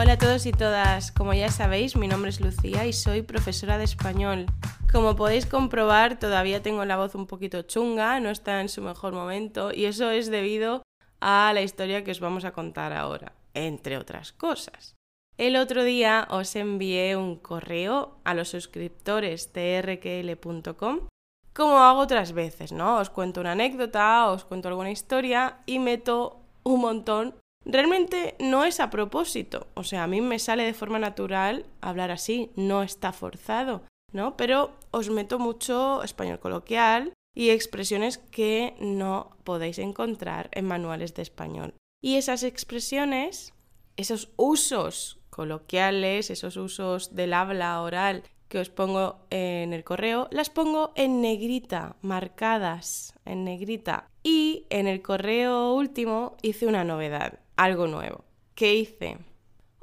Hola a todos y todas, como ya sabéis, mi nombre es Lucía y soy profesora de español. Como podéis comprobar, todavía tengo la voz un poquito chunga, no está en su mejor momento y eso es debido a la historia que os vamos a contar ahora, entre otras cosas. El otro día os envié un correo a los suscriptores de rql.com como hago otras veces, ¿no? Os cuento una anécdota, os cuento alguna historia y meto un montón Realmente no es a propósito, o sea, a mí me sale de forma natural hablar así, no está forzado, ¿no? Pero os meto mucho español coloquial y expresiones que no podéis encontrar en manuales de español. Y esas expresiones, esos usos coloquiales, esos usos del habla oral que os pongo en el correo, las pongo en negrita, marcadas en negrita. Y en el correo último hice una novedad algo nuevo. ¿Qué hice?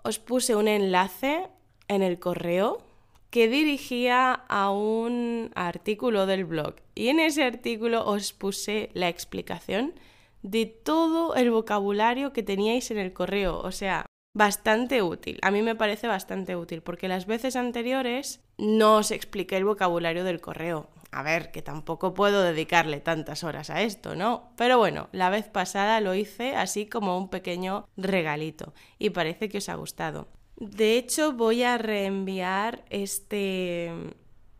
Os puse un enlace en el correo que dirigía a un artículo del blog y en ese artículo os puse la explicación de todo el vocabulario que teníais en el correo, o sea, bastante útil. A mí me parece bastante útil porque las veces anteriores no os expliqué el vocabulario del correo. A ver, que tampoco puedo dedicarle tantas horas a esto, ¿no? Pero bueno, la vez pasada lo hice así como un pequeño regalito y parece que os ha gustado. De hecho, voy a reenviar este,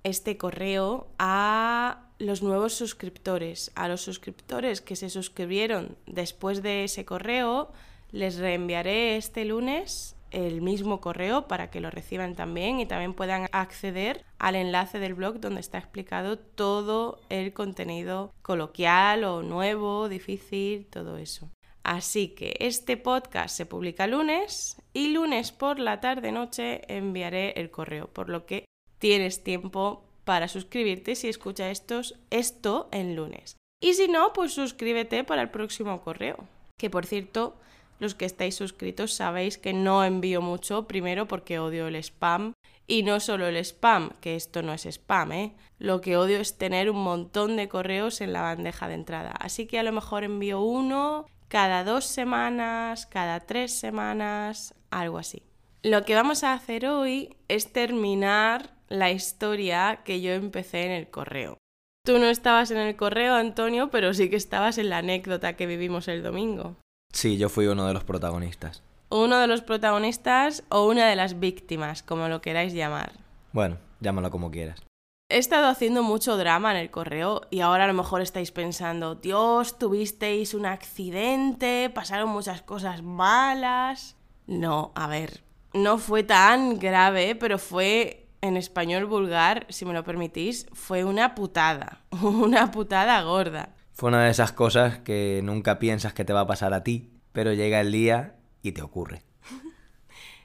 este correo a los nuevos suscriptores. A los suscriptores que se suscribieron después de ese correo, les reenviaré este lunes el mismo correo para que lo reciban también y también puedan acceder al enlace del blog donde está explicado todo el contenido coloquial o nuevo, difícil, todo eso. Así que este podcast se publica lunes y lunes por la tarde noche enviaré el correo, por lo que tienes tiempo para suscribirte si escuchas estos, esto en lunes. Y si no, pues suscríbete para el próximo correo. Que por cierto, los que estáis suscritos sabéis que no envío mucho, primero porque odio el spam. Y no solo el spam, que esto no es spam, ¿eh? Lo que odio es tener un montón de correos en la bandeja de entrada. Así que a lo mejor envío uno cada dos semanas, cada tres semanas, algo así. Lo que vamos a hacer hoy es terminar la historia que yo empecé en el correo. Tú no estabas en el correo, Antonio, pero sí que estabas en la anécdota que vivimos el domingo. Sí, yo fui uno de los protagonistas. Uno de los protagonistas o una de las víctimas, como lo queráis llamar. Bueno, llámalo como quieras. He estado haciendo mucho drama en el correo y ahora a lo mejor estáis pensando, Dios, tuvisteis un accidente, pasaron muchas cosas malas. No, a ver, no fue tan grave, pero fue en español vulgar, si me lo permitís, fue una putada, una putada gorda. Fue una de esas cosas que nunca piensas que te va a pasar a ti, pero llega el día y te ocurre.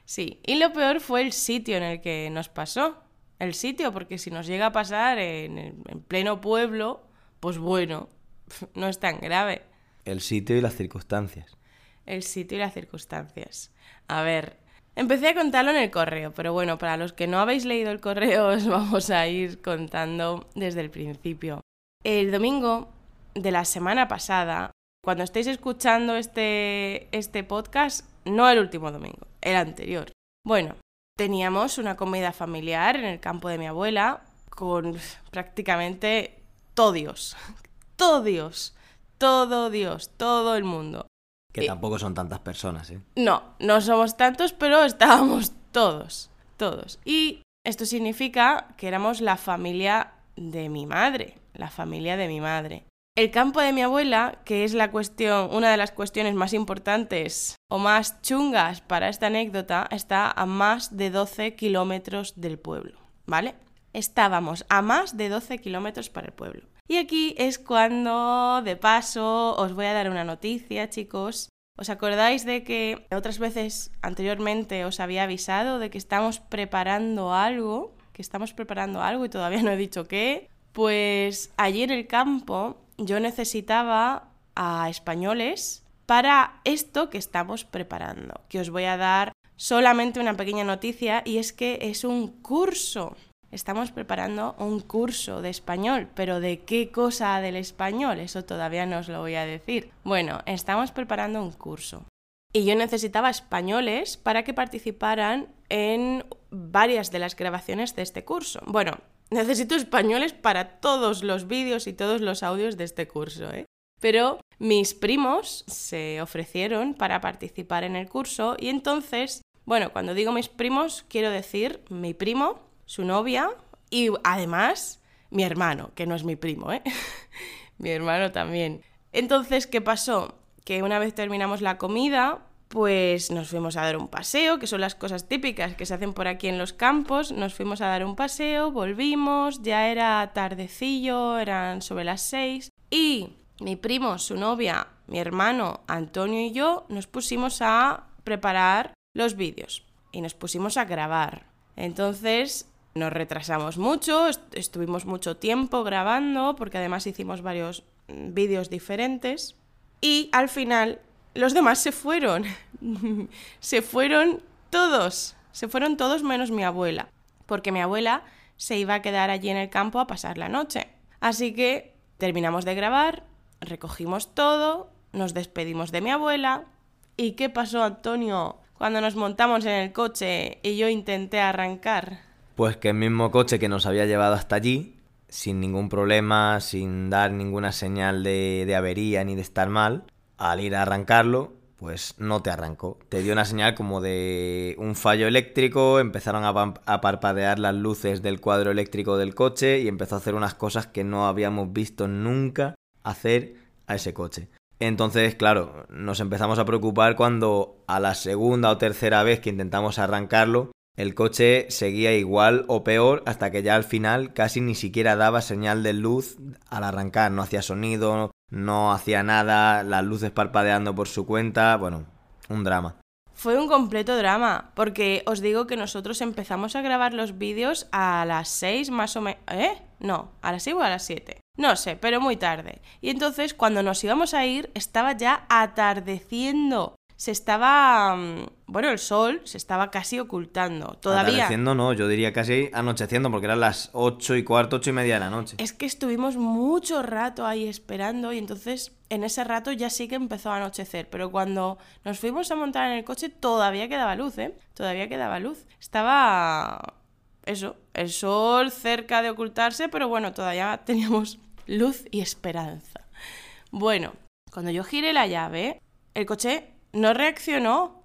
Sí, y lo peor fue el sitio en el que nos pasó. El sitio, porque si nos llega a pasar en, pleno pueblo, pues bueno, no es tan grave. El sitio y las circunstancias. El sitio y las circunstancias. A ver, empecé a contarlo en el correo, pero bueno, para los que no habéis leído el correo os vamos a ir contando desde el principio. El domingo de la semana pasada, cuando estéis escuchando este, este podcast, no el último domingo, el anterior. Bueno, teníamos una comida familiar en el campo de mi abuela con prácticamente todo Dios, todo Dios, todo Dios, todo el mundo. Que tampoco son tantas personas, ¿eh? No, no somos tantos, pero estábamos todos, todos. Y esto significa que éramos la familia de mi madre, la familia de mi madre. El campo de mi abuela, que es la cuestión, una de las cuestiones más importantes o más chungas para esta anécdota, está a más de 12 kilómetros del pueblo, ¿vale? Estábamos a más de 12 kilómetros para el pueblo. Y aquí es cuando, de paso, os voy a dar una noticia, chicos. ¿Os acordáis de que otras veces anteriormente os había avisado de que estamos preparando algo? Que estamos preparando algo y todavía no he dicho qué. Pues allí en el campo yo necesitaba a españoles para esto que estamos preparando, que os voy a dar solamente una pequeña noticia y es que es un curso. Estamos preparando un curso de español, pero ¿de qué cosa del español? Eso todavía no os lo voy a decir. Bueno, estamos preparando un curso. y yo necesitaba españoles para que participaran en varias de las grabaciones de este curso. Bueno, necesito españoles para todos los vídeos y todos los audios de este curso, ¿eh? Pero mis primos se ofrecieron para participar en el curso y entonces, bueno, cuando digo mis primos, quiero decir mi primo, su novia y además mi hermano, que no es mi primo, ¿eh? mi hermano también. Entonces, ¿qué pasó? Que una vez terminamos la comida, pues nos fuimos a dar un paseo, que son las cosas típicas que se hacen por aquí en los campos. Nos fuimos a dar un paseo, volvimos, ya era tardecillo, eran sobre las seis. Y mi primo, su novia, mi hermano, Antonio y yo nos pusimos a preparar los vídeos y nos pusimos a grabar. Entonces nos retrasamos mucho, estuvimos mucho tiempo grabando porque además hicimos varios mm, vídeos diferentes y al final los demás se fueron. se fueron todos. Se fueron todos menos mi abuela. Porque mi abuela se iba a quedar allí en el campo a pasar la noche. Así que terminamos de grabar, recogimos todo, nos despedimos de mi abuela. ¿Y qué pasó, Antonio, cuando nos montamos en el coche y yo intenté arrancar? Pues que el mismo coche que nos había llevado hasta allí, sin ningún problema, sin dar ninguna señal de, de avería ni de estar mal, al ir a arrancarlo, pues no te arrancó. Te dio una señal como de un fallo eléctrico, empezaron a, parpadear las luces del cuadro eléctrico del coche y empezó a hacer unas cosas que no habíamos visto nunca hacer a ese coche. Entonces, claro, nos empezamos a preocupar cuando a la segunda o tercera vez que intentamos arrancarlo, el coche seguía igual o peor hasta que ya al final casi ni siquiera daba señal de luz al arrancar, no hacía sonido, no hacía nada, las luces parpadeando por su cuenta, bueno, un drama. Fue un completo drama, porque os digo que nosotros empezamos a grabar los vídeos a las 6 más o menos... ¿Eh? No, a las 6 o a las 7. No sé, pero muy tarde. Y entonces cuando nos íbamos a ir estaba ya atardeciendo se estaba. Mm, bueno, el sol se estaba casi ocultando. Todavía. Atardeciendo no, yo diría casi anocheciendo, porque eran las ocho y cuarto, ocho y media de la noche. Es que estuvimos mucho rato ahí esperando y entonces en ese rato ya sí que empezó a anochecer. Pero cuando nos fuimos a montar en el coche todavía quedaba luz, ¿eh? Todavía quedaba luz. Estaba. Eso, el sol cerca de ocultarse, pero bueno, todavía teníamos luz y esperanza. Bueno, cuando yo giré la llave, el coche no reaccionó.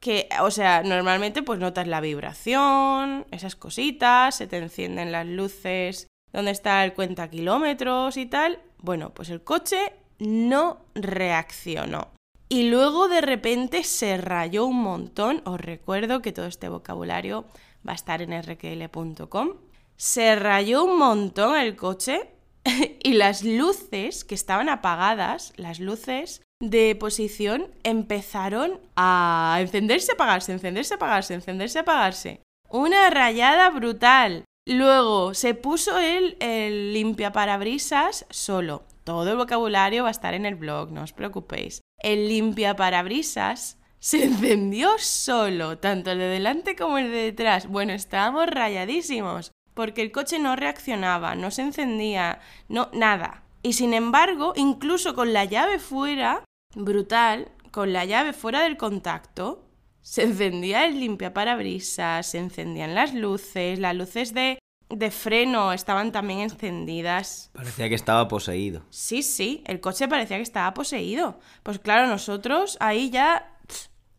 Que, o sea, normalmente pues notas la vibración, esas cositas, se te encienden las luces donde está el cuenta kilómetros y tal. Bueno, pues el coche no reaccionó. Y luego de repente se rayó un montón. Os recuerdo que todo este vocabulario va a estar en rql.com. Se rayó un montón el coche y las luces que estaban apagadas, las luces de posición empezaron a encenderse, apagarse, encenderse, apagarse, encenderse, apagarse. Una rayada brutal. Luego se puso el, el limpiaparabrisas solo. Todo el vocabulario va a estar en el blog, no os preocupéis. El limpiaparabrisas se encendió solo, tanto el de delante como el de detrás. Bueno, estábamos rayadísimos, porque el coche no reaccionaba, no se encendía, no, nada. Y sin embargo, incluso con la llave fuera, brutal, con la llave fuera del contacto, se encendía el limpiaparabrisas, se encendían las luces, las luces de, de freno estaban también encendidas. Parecía que estaba poseído. Sí, sí, el coche parecía que estaba poseído. Pues claro, nosotros ahí ya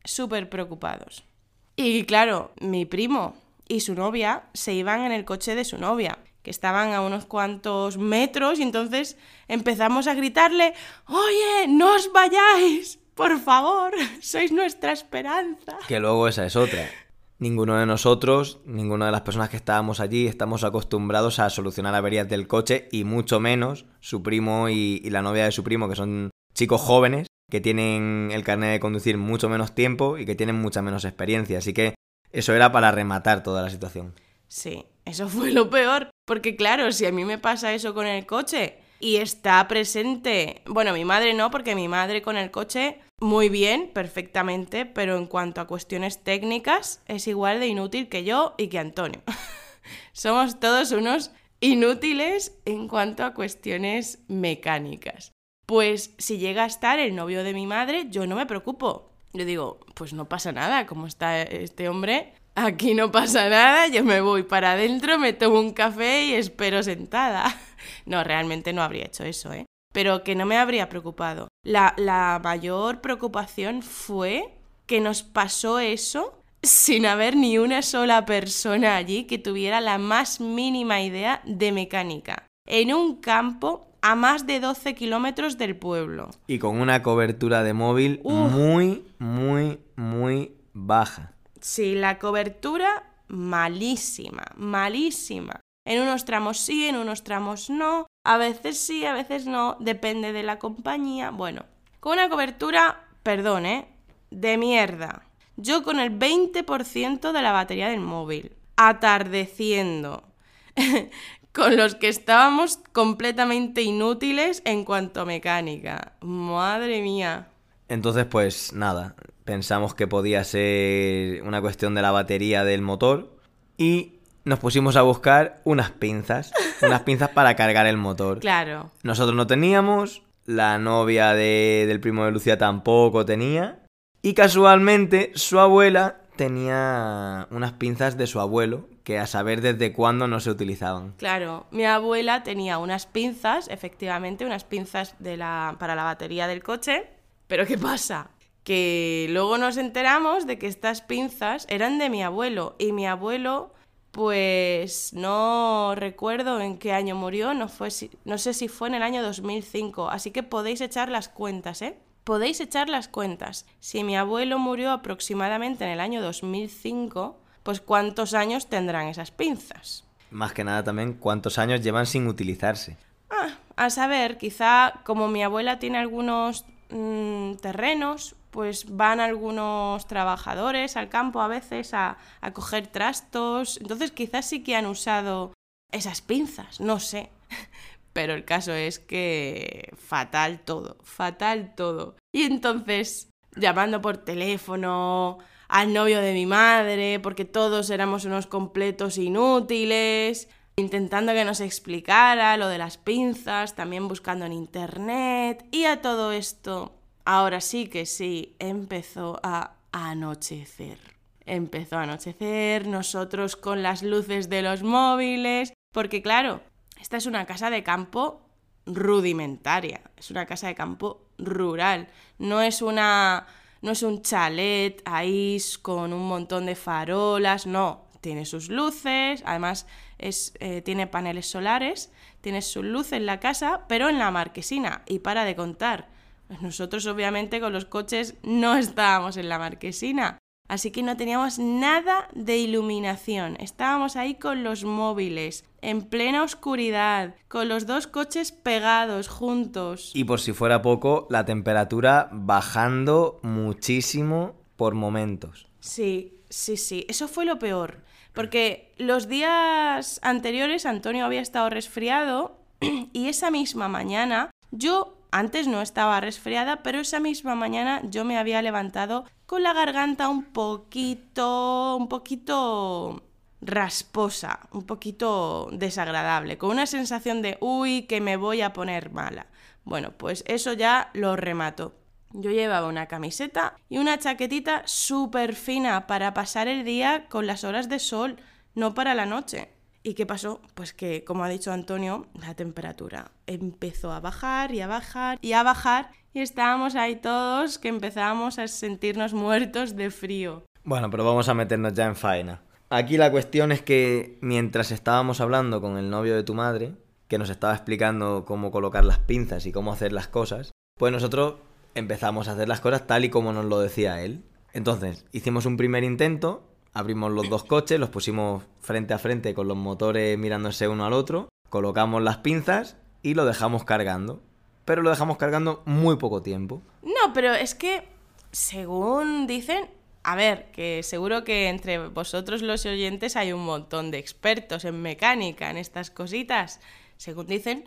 súper preocupados. Y claro, mi primo y su novia se iban en el coche de su novia que estaban a unos cuantos metros y entonces empezamos a gritarle, oye, no os vayáis, por favor, sois nuestra esperanza. Que luego esa es otra. Ninguno de nosotros, ninguna de las personas que estábamos allí, estamos acostumbrados a solucionar averías del coche y mucho menos su primo y, y la novia de su primo, que son chicos jóvenes que tienen el carnet de conducir mucho menos tiempo y que tienen mucha menos experiencia. Así que eso era para rematar toda la situación. Sí, eso fue lo peor. Porque claro, si a mí me pasa eso con el coche y está presente, bueno, mi madre no, porque mi madre con el coche muy bien, perfectamente, pero en cuanto a cuestiones técnicas es igual de inútil que yo y que Antonio. Somos todos unos inútiles en cuanto a cuestiones mecánicas. Pues si llega a estar el novio de mi madre, yo no me preocupo. Yo digo, pues no pasa nada, como está este hombre, aquí no pasa nada, yo me voy para adentro, me tomo un café y espero sentada. No, realmente no habría hecho eso, ¿eh? Pero que no me habría preocupado. La, la mayor preocupación fue que nos pasó eso sin haber ni una sola persona allí que tuviera la más mínima idea de mecánica. En un campo a más de 12 kilómetros del pueblo. Y con una cobertura de móvil Uf. muy, muy, muy baja. Sí, la cobertura malísima, malísima. En unos tramos sí, en unos tramos no. A veces sí, a veces no. Depende de la compañía. Bueno, con una cobertura, perdón, ¿eh? De mierda. Yo con el 20% de la batería del móvil. Atardeciendo. con los que estábamos completamente inútiles en cuanto a mecánica. Madre mía. Entonces, pues nada, pensamos que podía ser una cuestión de la batería del motor y nos pusimos a buscar unas pinzas, unas pinzas para cargar el motor. Claro. Nosotros no teníamos, la novia de- del primo de Lucía tampoco tenía y casualmente su abuela tenía unas pinzas de su abuelo que a saber desde cuándo no se utilizaban. Claro, mi abuela tenía unas pinzas, efectivamente, unas pinzas de la, para la batería del coche. Pero ¿qué pasa? Que luego nos enteramos de que estas pinzas eran de mi abuelo. Y mi abuelo, pues no recuerdo en qué año murió, no, fue, no sé si fue en el año 2005. Así que podéis echar las cuentas, ¿eh? Podéis echar las cuentas. Si mi abuelo murió aproximadamente en el año 2005, pues ¿cuántos años tendrán esas pinzas? Más que nada también cuántos años llevan sin utilizarse. Ah, a saber, quizá como mi abuela tiene algunos mm, terrenos, pues van algunos trabajadores al campo a veces a, a coger trastos. Entonces quizás sí que han usado esas pinzas, no sé. Pero el caso es que fatal todo, fatal todo. Y entonces, llamando por teléfono al novio de mi madre, porque todos éramos unos completos inútiles, intentando que nos explicara lo de las pinzas, también buscando en internet. Y a todo esto, ahora sí que sí, empezó a anochecer. Empezó a anochecer, nosotros con las luces de los móviles, porque claro, esta es una casa de campo rudimentaria, es una casa de campo rural, no es una no es un chalet ahí con un montón de farolas, no, tiene sus luces, además es, eh, tiene paneles solares, tiene su luz en la casa, pero en la marquesina, y para de contar. Nosotros obviamente con los coches no estábamos en la marquesina, así que no teníamos nada de iluminación, estábamos ahí con los móviles, en plena oscuridad, con los dos coches pegados juntos. Y por si fuera poco, la temperatura bajando muchísimo por momentos. Sí, sí, sí, eso fue lo peor. Porque los días anteriores Antonio había estado resfriado y esa misma mañana yo antes no estaba resfriada, pero esa misma mañana yo me había levantado con la garganta un poquito, un poquito rasposa, un poquito desagradable, con una sensación de, uy, que me voy a poner mala. Bueno, pues eso ya lo remato. Yo llevaba una camiseta y una chaquetita súper fina para pasar el día con las horas de sol, no para la noche. ¿Y qué pasó? Pues que, como ha dicho Antonio, la temperatura empezó a bajar y a bajar y a bajar y estábamos ahí todos que empezábamos a sentirnos muertos de frío. Bueno, pero vamos a meternos ya en faena. Aquí la cuestión es que mientras estábamos hablando con el novio de tu madre, que nos estaba explicando cómo colocar las pinzas y cómo hacer las cosas, pues nosotros empezamos a hacer las cosas tal y como nos lo decía él. Entonces, hicimos un primer intento, abrimos los dos coches, los pusimos frente a frente con los motores mirándose uno al otro, colocamos las pinzas y lo dejamos cargando. Pero lo dejamos cargando muy poco tiempo. No, pero es que, según dicen, a ver, que seguro que entre vosotros los oyentes hay un montón de expertos en mecánica, en estas cositas. Según dicen,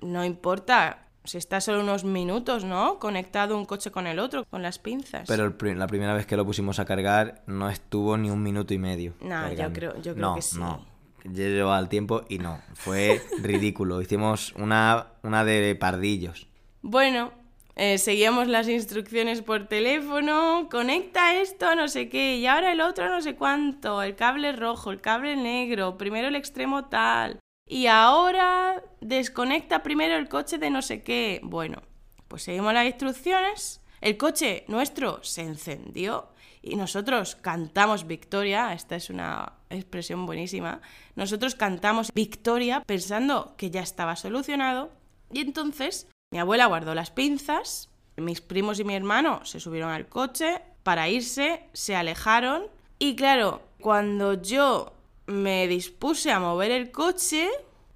no importa si está solo unos minutos, ¿no? Conectado un coche con el otro, con las pinzas. Pero el la primera vez que lo pusimos a cargar no estuvo ni un minuto y medio. No, yo creo- yo creo No, que sí. No, Yo llevaba el tiempo y no. Fue ridículo. Hicimos una, una de pardillos. Bueno, Eh, seguíamos las instrucciones por teléfono, conecta esto, no sé qué, y ahora el otro no sé cuánto, el cable rojo, el cable negro, primero el extremo tal, y ahora desconecta primero el coche de no sé qué. Bueno, pues seguimos las instrucciones, el coche nuestro se encendió y nosotros cantamos victoria, esta es una expresión buenísima, nosotros cantamos victoria pensando que ya estaba solucionado. Y entonces mi abuela guardó las pinzas, mis primos y mi hermano se subieron al coche para irse, se alejaron. Y claro, cuando yo me dispuse a mover el coche,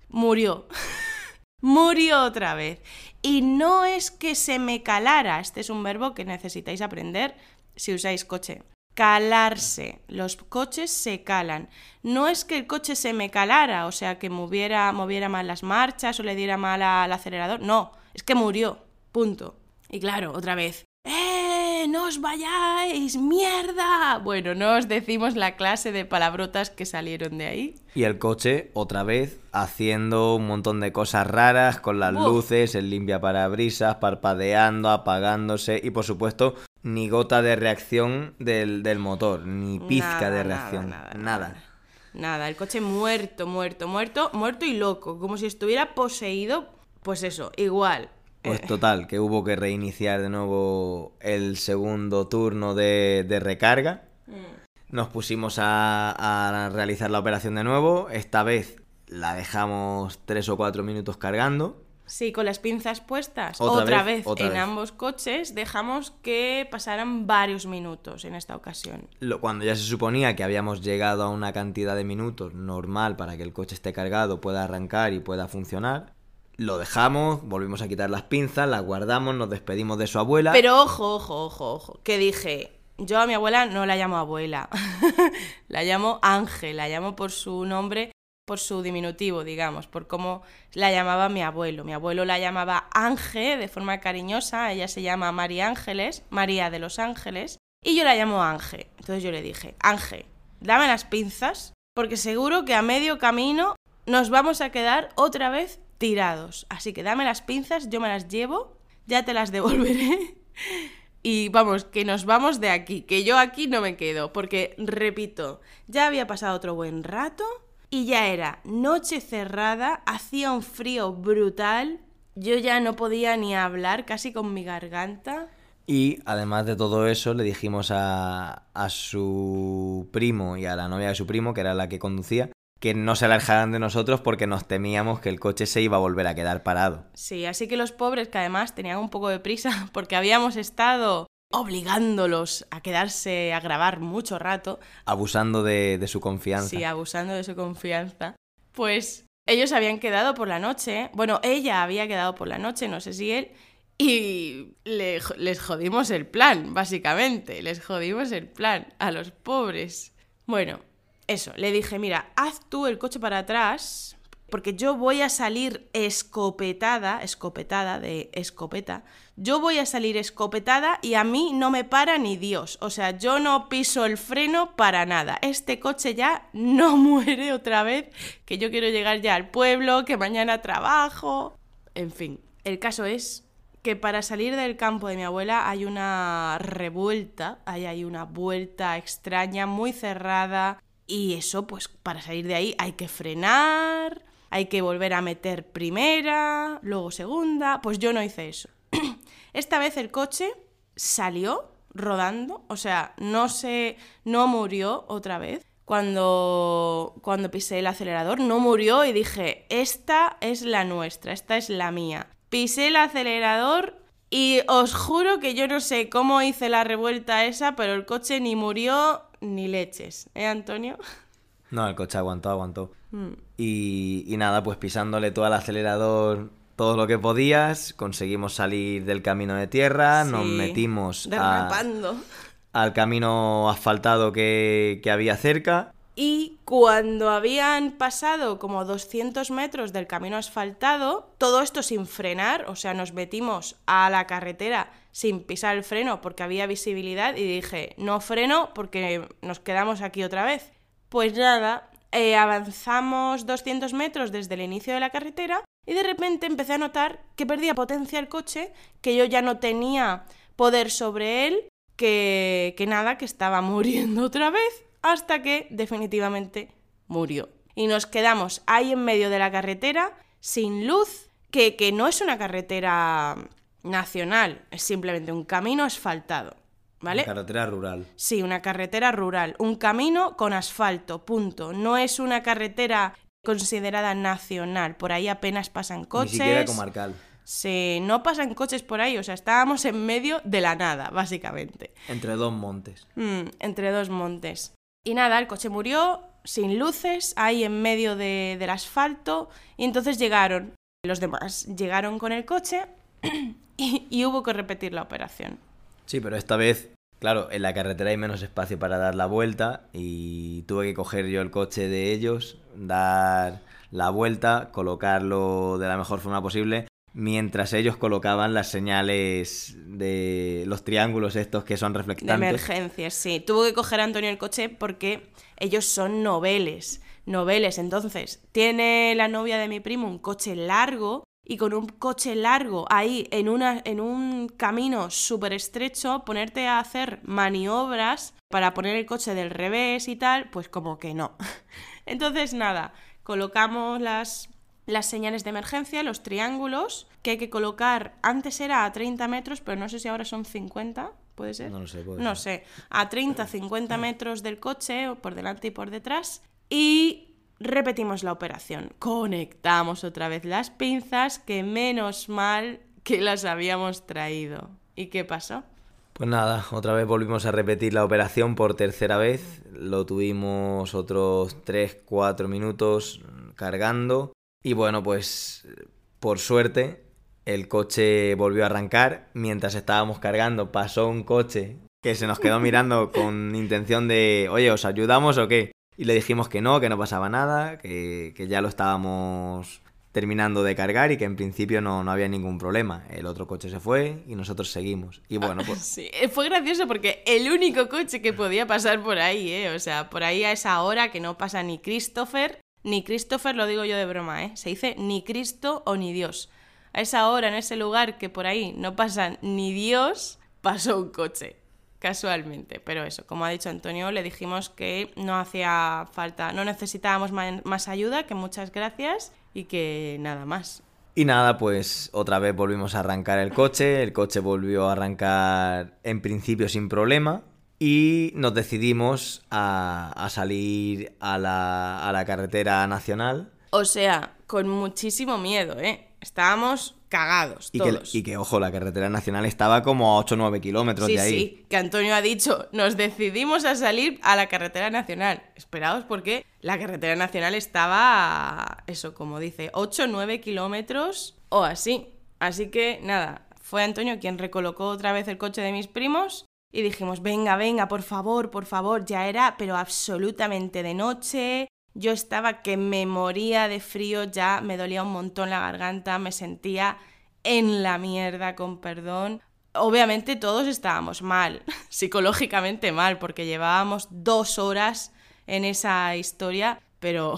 murió. murió otra vez. Y no es que se me calara, este es un verbo que necesitáis aprender si usáis coche. Calarse. Los coches se calan. No es que el coche se me calara, o sea, que moviera, moviera mal las marchas o le diera mal al acelerador. No, es que murió. Punto. Y claro, otra vez. ¡Eh! ¡No os vayáis! ¡Mierda! Bueno, no os decimos la clase de palabrotas que salieron de ahí. Y el coche, otra vez, haciendo un montón de cosas raras con las luces, el limpia parabrisas, parpadeando, apagándose y por supuesto ni gota de reacción del, motor, ni pizca de reacción, nada nada, nada. el coche muerto, muerto, muerto, muerto y loco, como si estuviera poseído, pues eso, igual. Pues total, que hubo que reiniciar de nuevo el segundo turno de, recarga. Mm. Nos pusimos a realizar la operación de nuevo. Esta vez la dejamos tres o cuatro minutos cargando Sí, con las pinzas puestas. Otra, vez, en ambos coches dejamos que pasaran varios minutos en esta ocasión. cuando ya se suponía que habíamos llegado a una cantidad de minutos normal para que el coche esté cargado, pueda arrancar y pueda funcionar, lo dejamos, volvimos a quitar las pinzas, las guardamos, nos despedimos de su abuela. Pero ojo, ojo, ojo, ojo, que dije, yo a mi abuela no la llamo abuela, la llamo Ángel, la llamo por su nombre por su diminutivo, digamos, por cómo la llamaba mi abuelo. Mi abuelo la llamaba Ángel de forma cariñosa, ella se llama María Ángeles, María de los Ángeles, y yo la llamo Ángel. Entonces yo le dije, Ángel, dame las pinzas, porque seguro que a medio camino nos vamos a quedar otra vez tirados. Así que dame las pinzas, yo me las llevo, ya te las devolveré. Y vamos, que nos vamos de aquí, que yo aquí no me quedo, porque, repito, ya había pasado otro buen rato, y ya era noche cerrada, hacía un frío brutal, yo ya no podía ni hablar casi con mi garganta. Y además de todo eso, le dijimos a, a su primo y a la novia de su primo, que era la que conducía, que no se alejaran de nosotros porque nos temíamos que el coche se iba a volver a quedar parado. Sí, así que los pobres, que además tenían un poco de prisa porque habíamos estado obligándolos a quedarse a grabar mucho rato. Abusando de, su confianza. Sí, abusando de su confianza. Pues ellos habían quedado por la noche, bueno, ella había quedado por la noche, no sé si él, y les jodimos el plan, básicamente, les jodimos el plan a los pobres. Bueno, eso, le dije, mira, haz tú el coche para atrás, porque yo voy a salir escopetada, escopetada de escopeta, yo voy a salir escopetada y a mí no me para ni Dios. O sea, yo no piso el freno para nada. Este coche ya no muere otra vez, que yo quiero llegar ya al pueblo, que mañana trabajo. En fin, el caso es que para salir del campo de mi abuela hay una revuelta, hay, hay una vuelta extraña, muy cerrada. Y eso, pues para salir de ahí hay que frenar, hay que volver a meter primera, luego segunda. Pues yo no hice eso. Esta vez el coche salió rodando, o sea, no se no murió otra vez. Cuando, cuando pisé el acelerador, no murió y dije, esta es la nuestra, esta es la mía. Pisé el acelerador y os juro que yo no sé cómo hice la revuelta esa, pero el coche ni murió ni leches. ¿Eh, Antonio? No, el coche aguantó, aguantó. Mm. Y, y, nada, pues pisándole todo el acelerador todo lo que podías, conseguimos salir del camino de tierra, nos metimos al camino asfaltado que, que había cerca. Y cuando habían pasado como 200 metros del camino asfaltado, todo esto sin frenar, o sea, nos metimos a la carretera sin pisar el freno porque había visibilidad y dije, no freno porque nos quedamos aquí otra vez. Pues nada, eh, avanzamos 200 metros desde el inicio de la carretera y de repente empecé a notar que perdía potencia el coche, que yo ya no tenía poder sobre él, que, que nada, que estaba muriendo otra vez, hasta que definitivamente murió. Y nos quedamos ahí en medio de la carretera, sin luz, que, que no es una carretera nacional, es simplemente un camino asfaltado. ¿Vale? Una carretera rural. Sí, una carretera rural. Un camino con asfalto, punto. No es una carretera considerada nacional. Por ahí apenas pasan coches. Ni siquiera comarcal. Sí, no pasan coches por ahí. O sea, estábamos en medio de la nada, básicamente. Entre dos montes. Mm, entre dos montes. Y nada, el coche murió sin luces, ahí en medio de- del asfalto. Y entonces llegaron los demás. Llegaron con el coche y, y hubo que repetir la operación. Sí, pero esta vez, claro, en la carretera hay menos espacio para dar la vuelta y tuve que coger yo el coche de ellos, dar la vuelta, colocarlo de la mejor forma posible, mientras ellos colocaban las señales de los triángulos estos que son De reflectantes. emergencias, sí. Tuvo que coger a Antonio el coche porque ellos son noveles. Noveles. Entonces, tiene la novia de mi primo un coche largo y con un coche largo ahí en, una, en un camino súper estrecho, ponerte a hacer maniobras para poner el coche del revés y tal, pues como que no. Entonces, nada, colocamos las, las señales de emergencia, los triángulos, que hay que colocar, antes era a 30 metros, pero no sé si ahora son 50, ¿puede ser? No lo sé, puede No ser. sé, a 30, 50 metros del coche, por delante y por detrás, y repetimos la operación. Conectamos otra vez las pinzas, que menos mal que las habíamos traído. ¿Y qué pasó? Pues nada, otra vez volvimos a repetir la operación por tercera vez. Lo tuvimos otros 3-4 minutos cargando. Y bueno, pues por suerte el coche volvió a arrancar. Mientras estábamos cargando pasó un coche que se nos quedó mirando con intención de, oye, ¿os ayudamos o qué? Y le dijimos que no, que no pasaba nada, que, que ya lo estábamos terminando de cargar y que en principio no, no había ningún problema. El otro coche se fue y nosotros seguimos. Y bueno, pues... Sí, eh, fue gracioso porque el único coche que podía pasar por ahí, ¿eh? O sea, por ahí a esa hora que no pasa ni Christopher, ni Christopher lo digo yo de broma, ¿eh? Se dice ni Cristo o ni Dios. A esa hora, en ese lugar que por ahí no pasa ni Dios, pasó un coche. Casualmente, pero eso, como ha dicho Antonio, le dijimos que no hacía falta, no necesitábamos más ayuda, que muchas gracias y que nada más. Y nada, pues otra vez volvimos a arrancar el coche, el coche volvió a arrancar en principio sin problema y nos decidimos a, a salir a la, a la carretera nacional O sea, con muchísimo miedo, ¿eh? Estábamos cagados y que, todos. y que, ojo, la carretera nacional estaba como a 8 o 9 kilómetros Sí, de ahí. sí, que Antonio ha dicho, nos decidimos a salir a la carretera nacional. Esperaos porque la carretera nacional estaba, eso como dice, 8 o 9 kilómetros o así. Así que nada, fue Antonio quien recolocó otra vez el coche de mis primos y dijimos, venga, venga, por favor, por favor, ya era, pero absolutamente de noche. Yo estaba que me moría de frío, ya me dolía un montón la garganta, me sentía en la mierda, con perdón. Obviamente todos estábamos mal, psicológicamente mal, porque llevábamos dos horas en esa historia, pero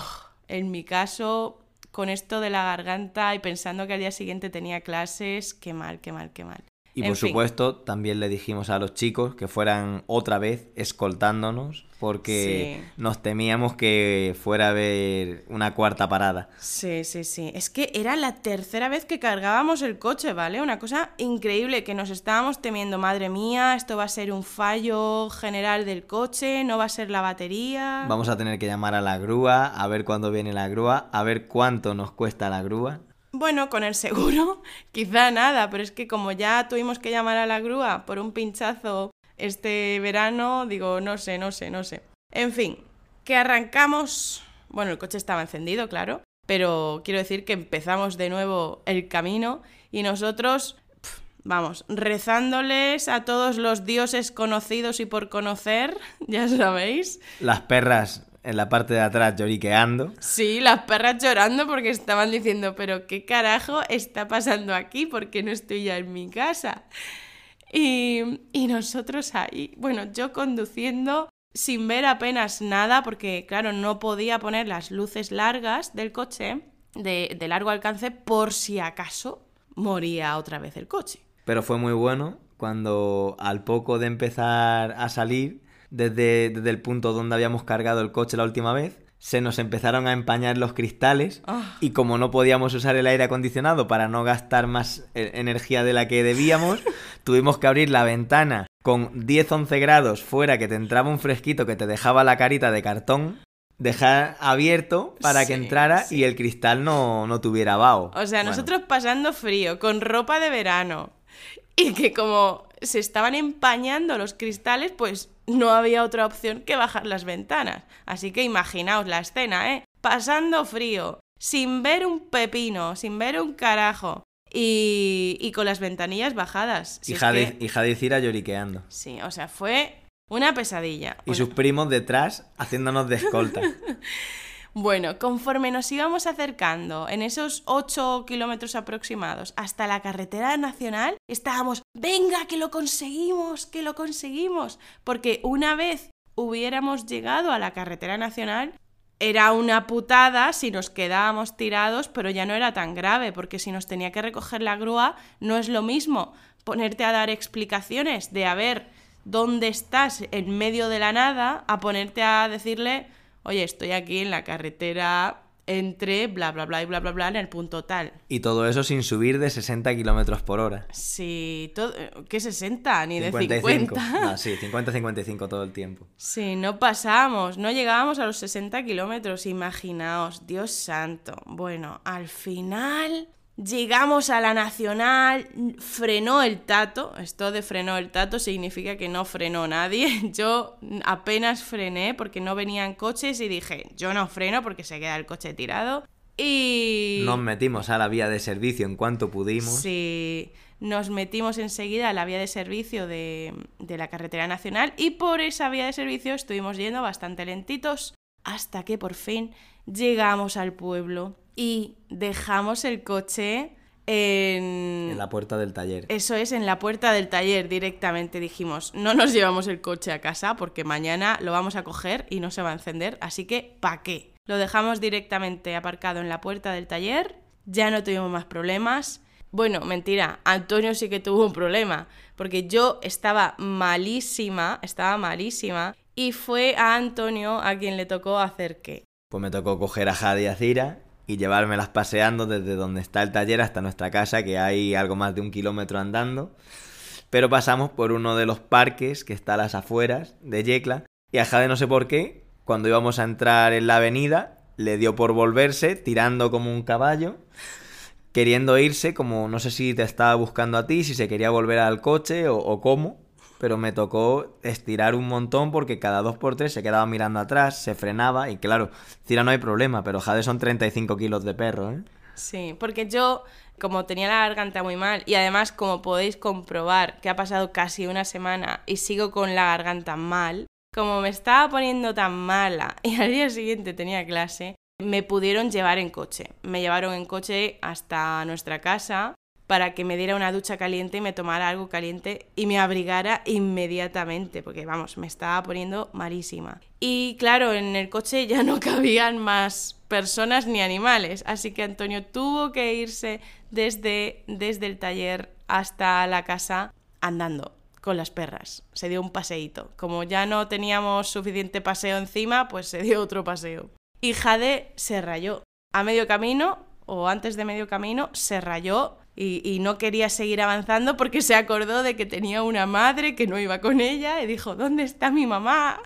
en mi caso, con esto de la garganta y pensando que al día siguiente tenía clases, qué mal, qué mal, qué mal. Y En por fin. supuesto, también le dijimos a los chicos que fueran otra vez escoltándonos porque Sí. nos temíamos que fuera a haber una cuarta parada. Sí, sí, sí. Es que era la tercera vez que cargábamos el coche, ¿vale? Una cosa increíble que nos estábamos temiendo, madre mía, esto va a ser un fallo general del coche, no va a ser la batería. Vamos a tener que llamar a la grúa, a ver cuándo viene la grúa, a ver cuánto nos cuesta la grúa. Bueno, con el seguro, quizá nada, pero es que como ya tuvimos que llamar a la grúa por un pinchazo este verano, digo, no sé, no sé, no sé. En fin, que arrancamos. Bueno, el coche estaba encendido, claro, pero quiero decir que empezamos de nuevo el camino y nosotros, vamos, rezándoles a todos los dioses conocidos y por conocer, ya sabéis. Las perras en la parte de atrás lloriqueando. Sí, las perras llorando porque estaban diciendo, pero ¿qué carajo está pasando aquí? Porque no estoy ya en mi casa. Y, y nosotros ahí, bueno, yo conduciendo sin ver apenas nada, porque claro, no podía poner las luces largas del coche. de, de largo alcance por si acaso moría otra vez el coche. Pero fue muy bueno cuando al poco de empezar a salir desde, desde el punto donde habíamos cargado el coche la última vez, se nos empezaron a empañar los cristales Ah. y como no podíamos usar el aire acondicionado para no gastar más eh, energía de la que debíamos, tuvimos que abrir la ventana con 10-11 grados fuera que te entraba un fresquito que te dejaba la carita de cartón, dejar abierto para que entrara sí. y el cristal no, no tuviera vaho. O sea, Bueno, nosotros pasando frío, con ropa de verano, y que como se estaban empañando los cristales, pues no había otra opción que bajar las ventanas. Así que imaginaos la escena, ¿eh? Pasando frío, sin ver un pepino, sin ver un carajo, y, y con las ventanillas bajadas. Si es hija, de, que- hija de Cira lloriqueando. Sí, o sea, fue una pesadilla. Y sus primos detrás haciéndonos de escolta. Bueno, conforme nos íbamos acercando en esos 8 kilómetros aproximados hasta la carretera nacional, estábamos, venga, que lo conseguimos, que lo conseguimos. Porque una vez hubiéramos llegado a la carretera nacional, era una putada si nos quedábamos tirados, pero ya no era tan grave, porque si nos tenía que recoger la grúa, no es lo mismo ponerte a dar explicaciones de a ver dónde estás en medio de la nada, a ponerte a decirle, oye, estoy aquí en la carretera entre bla bla bla y bla bla bla en el punto tal. Y todo eso sin subir de 60 kilómetros por hora. Sí, todo, ¿qué 60? Ni de 55. 50. No, sí, 50-55 todo el tiempo. Sí, no pasamos, no llegábamos a los 60 kilómetros, imaginaos, Dios santo. Bueno, al final llegamos a la nacional, frenó el tato, esto de frenó el tato significa que no frenó nadie, yo apenas frené porque no venían coches y dije, yo no freno porque se queda el coche tirado. Y... Nos metimos a la vía de servicio en cuanto pudimos. Sí, nos metimos enseguida a la vía de servicio de, de la carretera nacional y por esa vía de servicio estuvimos yendo bastante lentitos hasta que por fin llegamos al pueblo y dejamos el coche en... En la puerta del taller. Eso es, en la puerta del taller directamente dijimos, no nos llevamos el coche a casa porque mañana lo vamos a coger y no se va a encender, así que ¿pa' qué? Lo dejamos directamente aparcado en la puerta del taller, ya no tuvimos más problemas. Bueno, mentira, Antonio sí que tuvo un problema, porque yo estaba malísima, estaba malísima, y fue a Antonio a quien le tocó hacer qué. Pues me tocó coger a Jade y a Cira y llevármelas paseando desde donde está el taller hasta nuestra casa, que hay algo más de un kilómetro andando. Pero pasamos por uno de los parques que está a las afueras de Yecla y a Jade no sé por qué, cuando íbamos a entrar en la avenida, le dio por volverse, tirando como un caballo, queriendo irse, como no sé si te estaba buscando a ti, si se quería volver al coche o, o cómo, pero me tocó estirar un montón porque cada dos por tres se quedaba mirando atrás, se frenaba y claro, Cira no hay problema, pero Jade son 35 kilos de perro, ¿eh? Sí, porque yo, como tenía la garganta muy mal, y además, como podéis comprobar, que ha pasado casi una semana y sigo con la garganta mal, como me estaba poniendo tan mala y al día siguiente tenía clase, me pudieron llevar en coche. Me llevaron en coche hasta nuestra casa para que me diera una ducha caliente y me tomara algo caliente y me abrigara inmediatamente, porque vamos, me estaba poniendo malísima. Y claro, en el coche ya no cabían más personas ni animales, así que Antonio tuvo que irse desde, desde el taller hasta la casa andando con las perras. Se dio un paseíto. Como ya no teníamos suficiente paseo encima, pues se dio otro paseo. Y Jade se rayó. A medio camino, o antes de medio camino, se rayó y, no quería seguir avanzando porque se acordó de que tenía una madre que no iba con ella y dijo, ¿dónde está mi mamá?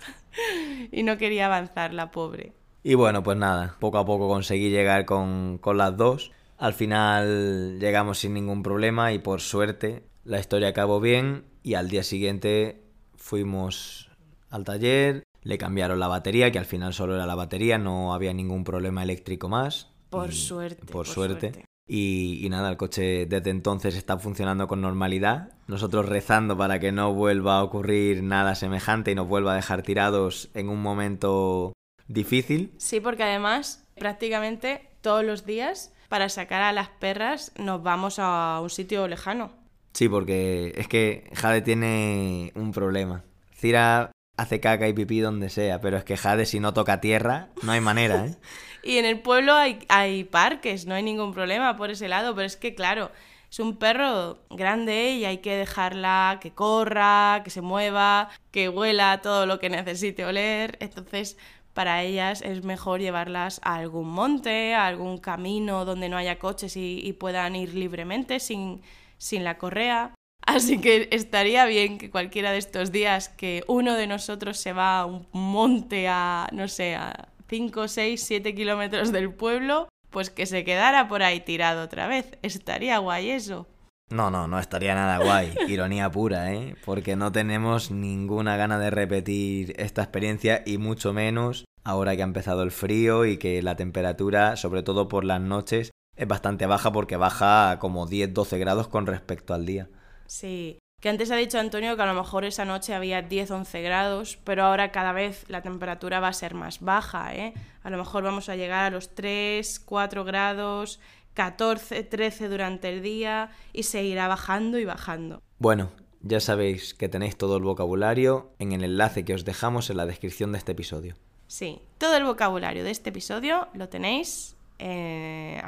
Y no quería avanzar, la pobre. Y bueno, pues nada, poco a poco conseguí llegar con, con las dos. Al final llegamos sin ningún problema y por suerte la historia acabó bien y al día siguiente fuimos al taller, le cambiaron la batería, que al final solo era la batería, no había ningún problema eléctrico más. Por suerte. Por, suerte. suerte. Y, y, nada, el coche desde entonces está funcionando con normalidad. Nosotros rezando para que no vuelva a ocurrir nada semejante y nos vuelva a dejar tirados en un momento difícil. Sí, porque además prácticamente todos los días para sacar a las perras nos vamos a un sitio lejano. Sí, porque es que Jade tiene un problema. Cira hace caca y pipí donde sea, pero es que Jade si no toca tierra, no hay manera, ¿eh? y en el pueblo hay, hay parques, no hay ningún problema por ese lado, pero es que claro, es un perro grande y hay que dejarla que corra, que se mueva, que huela todo lo que necesite oler. Entonces, para ellas es mejor llevarlas a algún monte, a algún camino donde no haya coches y, puedan ir libremente sin, sin la correa. Así que estaría bien que cualquiera de estos días que uno de nosotros se va a un monte a, no sé, a 5, 6, 7 kilómetros del pueblo, pues que se quedara por ahí tirado otra vez. Estaría guay eso. No, no, no estaría nada guay. Ironía pura, ¿eh? Porque no tenemos ninguna gana de repetir esta experiencia y mucho menos ahora que ha empezado el frío y que la temperatura, sobre todo por las noches, es bastante baja porque baja como 10-12 grados con respecto al día. Sí, que antes ha dicho Antonio que a lo mejor esa noche había 10-11 grados, pero ahora cada vez la temperatura va a ser más baja, ¿eh? A lo mejor vamos a llegar a los 3, 4 grados, 14, 13 durante el día y seguirá bajando y bajando. Bueno, ya sabéis que tenéis todo el vocabulario en el enlace que os dejamos en la descripción de este episodio. Sí, todo el vocabulario de este episodio lo tenéis eh,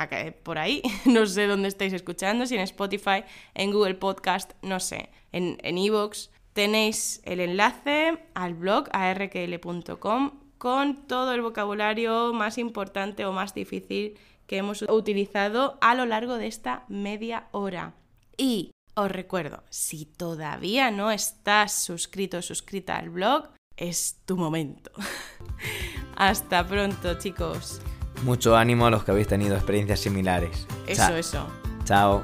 por ahí, no sé dónde estáis escuchando, si en Spotify, en Google Podcast, no sé, en Evox. tenéis el enlace al blog arql.com con todo el vocabulario más importante o más difícil que hemos utilizado a lo largo de esta media hora. Y os recuerdo, si todavía no estás suscrito o suscrita al blog, es tu momento. Hasta pronto, chicos. Mucho ánimo a los que habéis tenido experiencias similares. Eso, eso. Chao.